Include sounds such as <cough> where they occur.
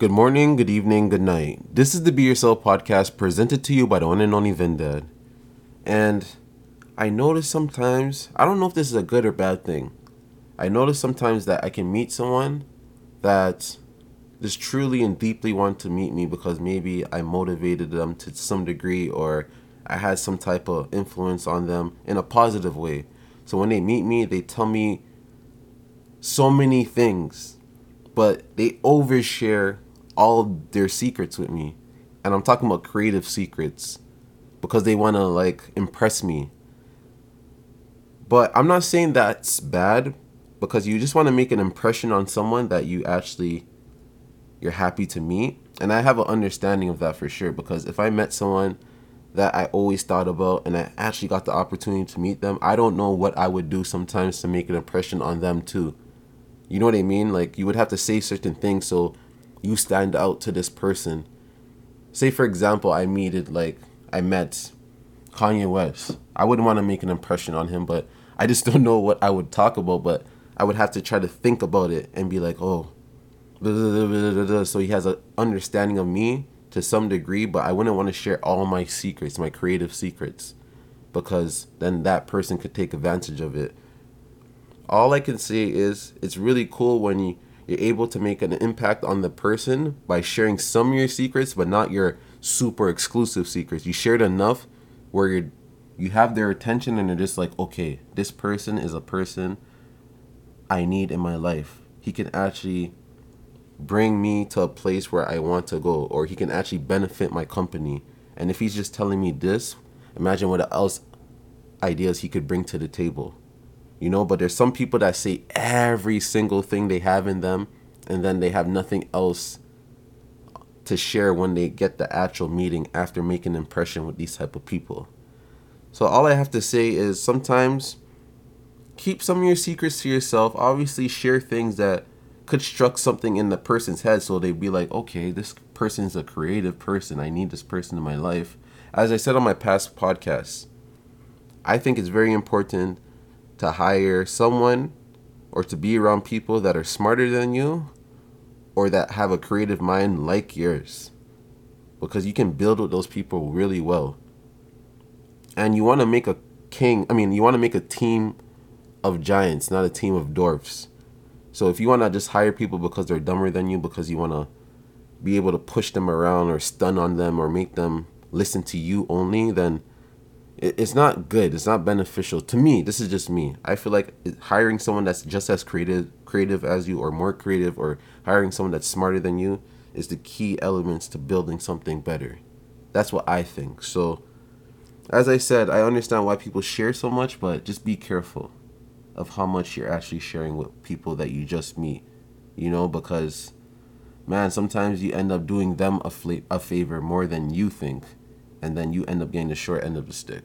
Good morning, good evening, good night. This is the Be Yourself podcast presented to you by the one and only Vindad. And I notice sometimes, I don't know if this is a good or bad thing. I notice sometimes that I can meet someone that just truly and deeply want to meet me because maybe I motivated them to some degree or I had some type of influence on them in a positive way. So when they meet me, they tell me so many things, but they overshare all their secrets with me. And I'm talking about creative secrets because they want to like impress me. But I'm not saying that's bad because you just want to make an impression on someone that you actually you're happy to meet. And I have an understanding of that for sure because if I met someone that I always thought about and I actually got the opportunity to meet them, I don't know what I would do sometimes to make an impression on them too. You know what I mean? Like you would have to say certain things so you stand out to this person. Say for example, I meted like I met Kanye West. I wouldn't want to make an impression on him, but I just <laughs> don't know what I would talk about. But I would have to try to think about it and be like, oh, blah, blah, blah, so he has an understanding of me to some degree. But I wouldn't want to share all my secrets, my creative secrets, because then that person could take advantage of it. All I can say is it's really cool when you you're able to make an impact on the person by sharing some of your secrets, but not your super exclusive secrets. You shared enough where you you have their attention and they're just like, okay, this person is a person I need in my life. He can actually bring me to a place where I want to go, or he can actually benefit my company. And if he's just telling me this, imagine what else ideas he could bring to the table you know but there's some people that say every single thing they have in them and then they have nothing else to share when they get the actual meeting after making an impression with these type of people. So all i have to say is sometimes keep some of your secrets to yourself. Obviously share things that could struck something in the person's head so they'd be like okay this person's a creative person. I need this person in my life. As i said on my past podcasts i think it's very important to hire someone or to be around people that are smarter than you or that have a creative mind like yours because you can build with those people really well. And you want to make a king, I mean, you want to make a team of giants, not a team of dwarfs. So if you want to just hire people because they're dumber than you, because you want to be able to push them around or stun on them or make them listen to you only, then it's not good. It's not beneficial to me. This is just me. I feel like hiring someone that's just as creative, creative as you, or more creative, or hiring someone that's smarter than you, is the key elements to building something better. That's what I think. So, as I said, I understand why people share so much, but just be careful of how much you're actually sharing with people that you just meet. You know, because man, sometimes you end up doing them a, fla- a favor more than you think and then you end up getting the short end of the stick.